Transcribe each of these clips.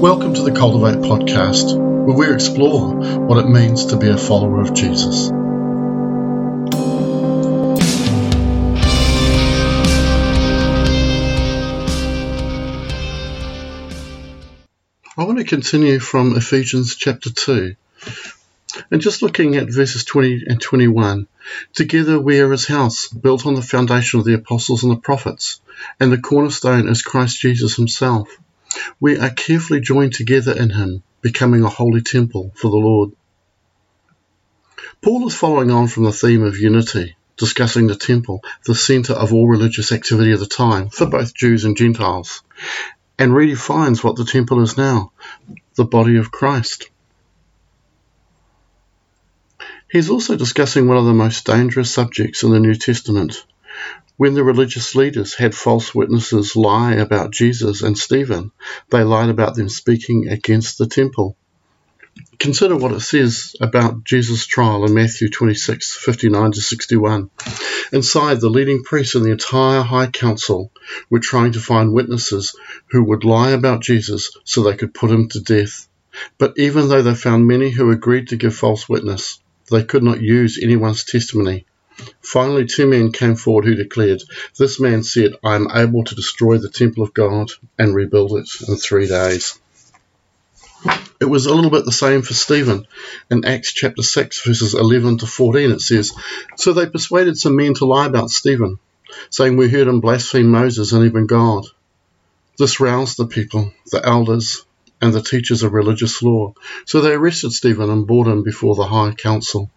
Welcome to the Cultivate podcast, where we explore what it means to be a follower of Jesus. I want to continue from Ephesians chapter 2. And just looking at verses 20 and 21, together we are his house, built on the foundation of the apostles and the prophets, and the cornerstone is Christ Jesus himself. We are carefully joined together in him, becoming a holy temple for the Lord. Paul is following on from the theme of unity, discussing the temple, the centre of all religious activity of the time, for both Jews and Gentiles, and redefines what the temple is now the body of Christ. He's also discussing one of the most dangerous subjects in the New Testament. When the religious leaders had false witnesses lie about Jesus and Stephen, they lied about them speaking against the temple. Consider what it says about Jesus' trial in Matthew 26 59 to 61. Inside, the leading priests and the entire high council were trying to find witnesses who would lie about Jesus so they could put him to death. But even though they found many who agreed to give false witness, they could not use anyone's testimony. Finally, two men came forward who declared, This man said, I am able to destroy the temple of God and rebuild it in three days. It was a little bit the same for Stephen. In Acts chapter 6, verses 11 to 14, it says, So they persuaded some men to lie about Stephen, saying, We heard him blaspheme Moses and even God. This roused the people, the elders, and the teachers of religious law. So they arrested Stephen and brought him before the high council.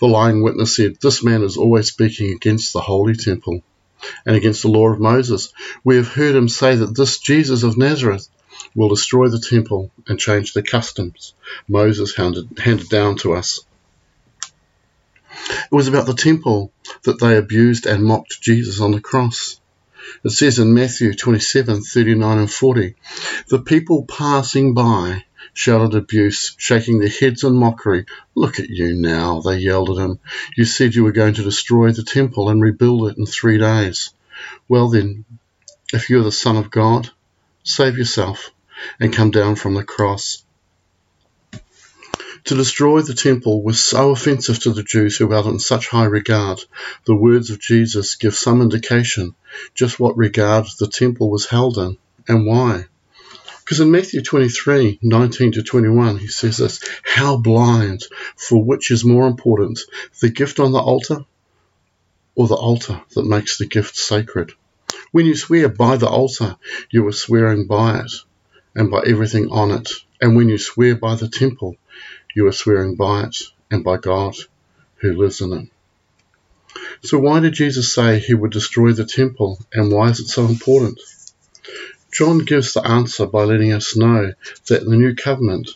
The lying witness said, This man is always speaking against the holy temple and against the law of Moses. We have heard him say that this Jesus of Nazareth will destroy the temple and change the customs Moses handed, handed down to us. It was about the temple that they abused and mocked Jesus on the cross. It says in Matthew 27 39 and 40, The people passing by shouted abuse, shaking their heads in mockery. Look at you now, they yelled at him. You said you were going to destroy the temple and rebuild it in three days. Well then, if you're the Son of God, save yourself and come down from the cross. To destroy the temple was so offensive to the Jews who held it in such high regard. The words of Jesus give some indication just what regard the temple was held in and why. Because in Matthew 23 19 to 21, he says this How blind, for which is more important, the gift on the altar or the altar that makes the gift sacred? When you swear by the altar, you are swearing by it and by everything on it. And when you swear by the temple, you are swearing by it and by God who lives in it. So, why did Jesus say he would destroy the temple and why is it so important? John gives the answer by letting us know that the new covenant,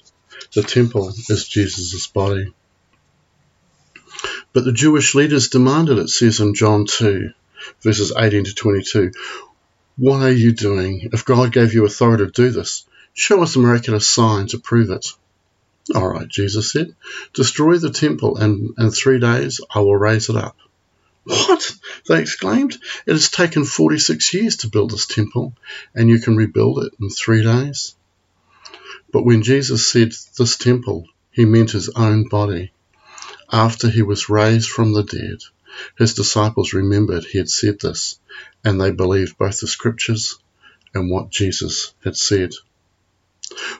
the temple is Jesus' body. But the Jewish leaders demanded, it says in John 2, verses 18 to 22, What are you doing? If God gave you authority to do this, show us a miraculous sign to prove it. All right, Jesus said, destroy the temple, and in three days I will raise it up. What? They exclaimed. It has taken 46 years to build this temple, and you can rebuild it in three days? But when Jesus said this temple, he meant his own body. After he was raised from the dead, his disciples remembered he had said this, and they believed both the scriptures and what Jesus had said.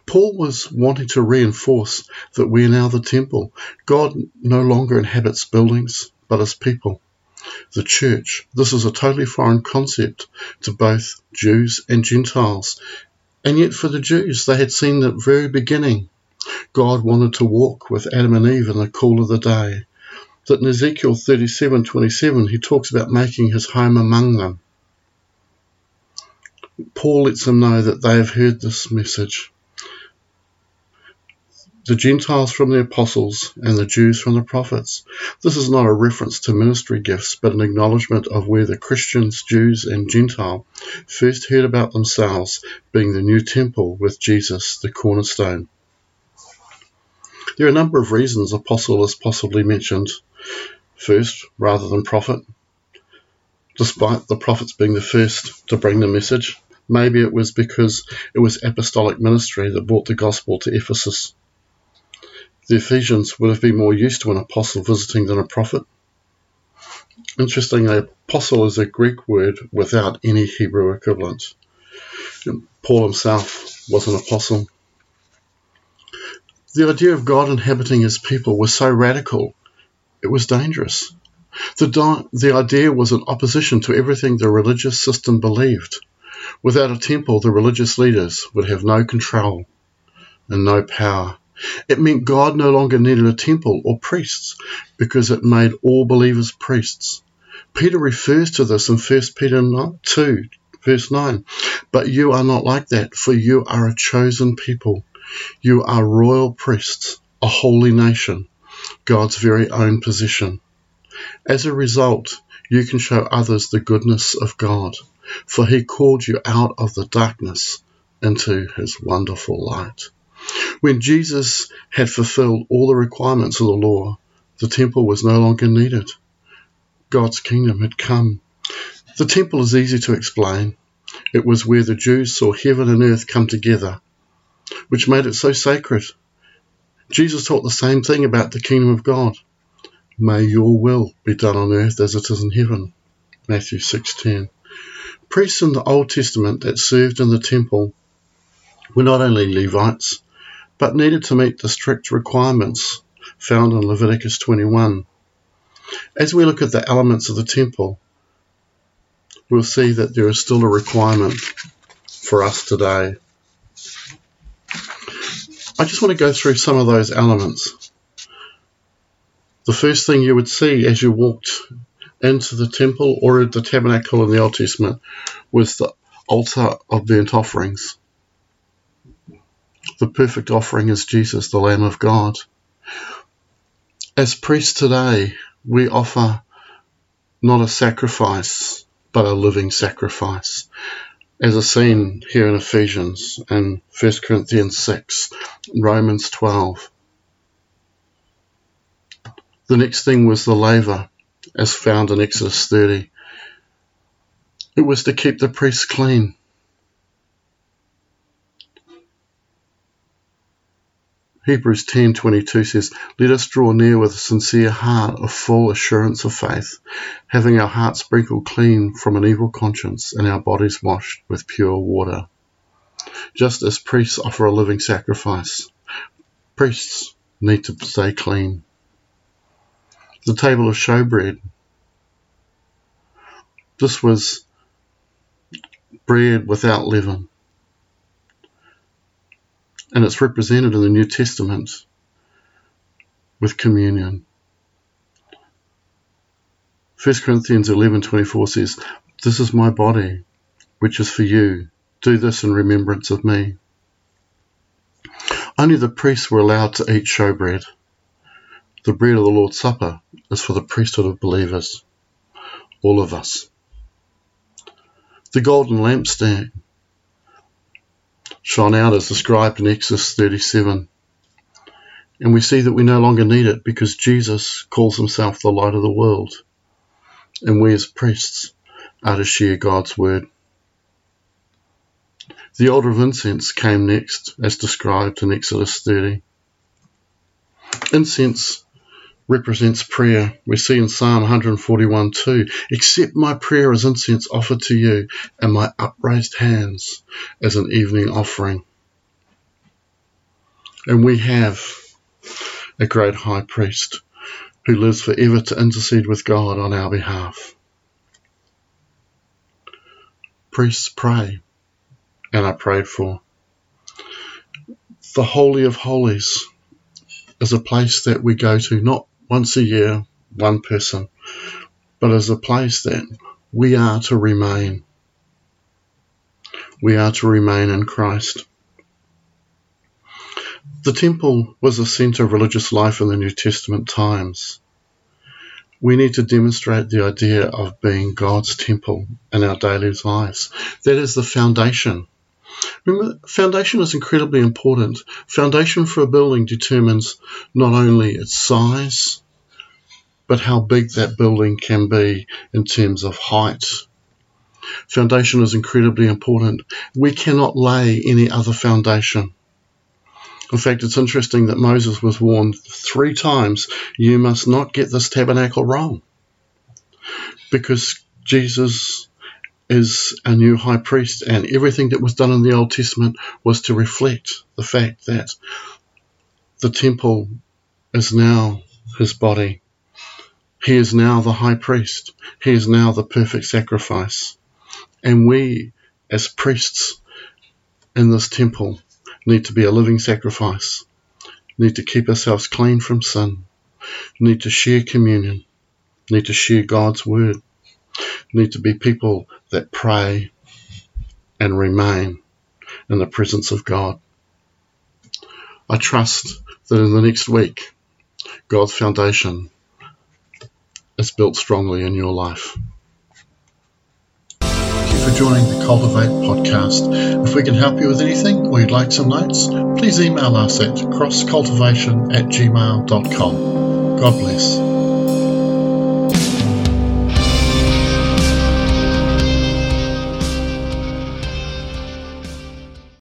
Paul was wanting to reinforce that we are now the temple. God no longer inhabits buildings, but his people. The church. This is a totally foreign concept to both Jews and Gentiles. And yet, for the Jews, they had seen the very beginning. God wanted to walk with Adam and Eve in the cool of the day. That in Ezekiel 37:27, he talks about making his home among them. Paul lets them know that they have heard this message the Gentiles from the apostles and the Jews from the prophets. This is not a reference to ministry gifts, but an acknowledgement of where the Christians, Jews, and Gentile first heard about themselves being the new temple with Jesus, the cornerstone. There are a number of reasons apostle is possibly mentioned. First, rather than prophet, despite the prophets being the first to bring the message, Maybe it was because it was apostolic ministry that brought the gospel to Ephesus. The Ephesians would have been more used to an apostle visiting than a prophet. Interestingly, apostle is a Greek word without any Hebrew equivalent. Paul himself was an apostle. The idea of God inhabiting his people was so radical, it was dangerous. The, the idea was in opposition to everything the religious system believed. Without a temple, the religious leaders would have no control and no power. It meant God no longer needed a temple or priests because it made all believers priests. Peter refers to this in 1 Peter 2, verse 9. But you are not like that, for you are a chosen people. You are royal priests, a holy nation, God's very own possession. As a result, you can show others the goodness of God, for he called you out of the darkness into his wonderful light. When Jesus had fulfilled all the requirements of the law, the temple was no longer needed. God's kingdom had come. The temple is easy to explain. It was where the Jews saw heaven and earth come together, which made it so sacred. Jesus taught the same thing about the kingdom of God. May your will be done on earth as it is in heaven. Matthew 6:10. Priests in the Old Testament that served in the temple were not only Levites, but needed to meet the strict requirements found in Leviticus 21. As we look at the elements of the temple, we'll see that there is still a requirement for us today. I just want to go through some of those elements the first thing you would see as you walked into the temple or at the tabernacle in the Old Testament was the altar of burnt offerings. The perfect offering is Jesus, the Lamb of God. As priests today, we offer not a sacrifice, but a living sacrifice, as is seen here in Ephesians and 1 Corinthians 6, Romans 12. The next thing was the laver, as found in Exodus 30. It was to keep the priests clean. Hebrews 10:22 says, "Let us draw near with a sincere heart of full assurance of faith, having our hearts sprinkled clean from an evil conscience and our bodies washed with pure water." Just as priests offer a living sacrifice, priests need to stay clean the table of showbread. This was bread without leaven. And it's represented in the New Testament with communion. 1 Corinthians 11:24 says, "This is my body, which is for you. Do this in remembrance of me." Only the priests were allowed to eat showbread. The bread of the Lord's Supper is for the priesthood of believers, all of us. The golden lampstand shone out as described in Exodus 37. And we see that we no longer need it because Jesus calls himself the light of the world. And we as priests are to share God's word. The altar of incense came next, as described in Exodus 30. Incense represents prayer. We see in Psalm 141 2 Accept my prayer as incense offered to you, and my upraised hands as an evening offering. And we have a great high priest who lives forever to intercede with God on our behalf. Priests pray and are prayed for. The Holy of Holies is a place that we go to not once a year, one person, but as a place that we are to remain. We are to remain in Christ. The temple was the centre of religious life in the New Testament times. We need to demonstrate the idea of being God's temple in our daily lives. That is the foundation. Remember, foundation is incredibly important. Foundation for a building determines not only its size, but how big that building can be in terms of height, Foundation is incredibly important. We cannot lay any other foundation. In fact, it's interesting that Moses was warned three times you must not get this tabernacle wrong. Because Jesus is a new high priest, and everything that was done in the Old Testament was to reflect the fact that the temple is now his body. He is now the high priest. He is now the perfect sacrifice. And we, as priests in this temple, need to be a living sacrifice, need to keep ourselves clean from sin, need to share communion, need to share God's word, need to be people that pray and remain in the presence of God. I trust that in the next week, God's foundation is built strongly in your life. Thank you for joining the Cultivate podcast. If we can help you with anything or you'd like some notes, please email us at crosscultivation at gmail.com. God bless.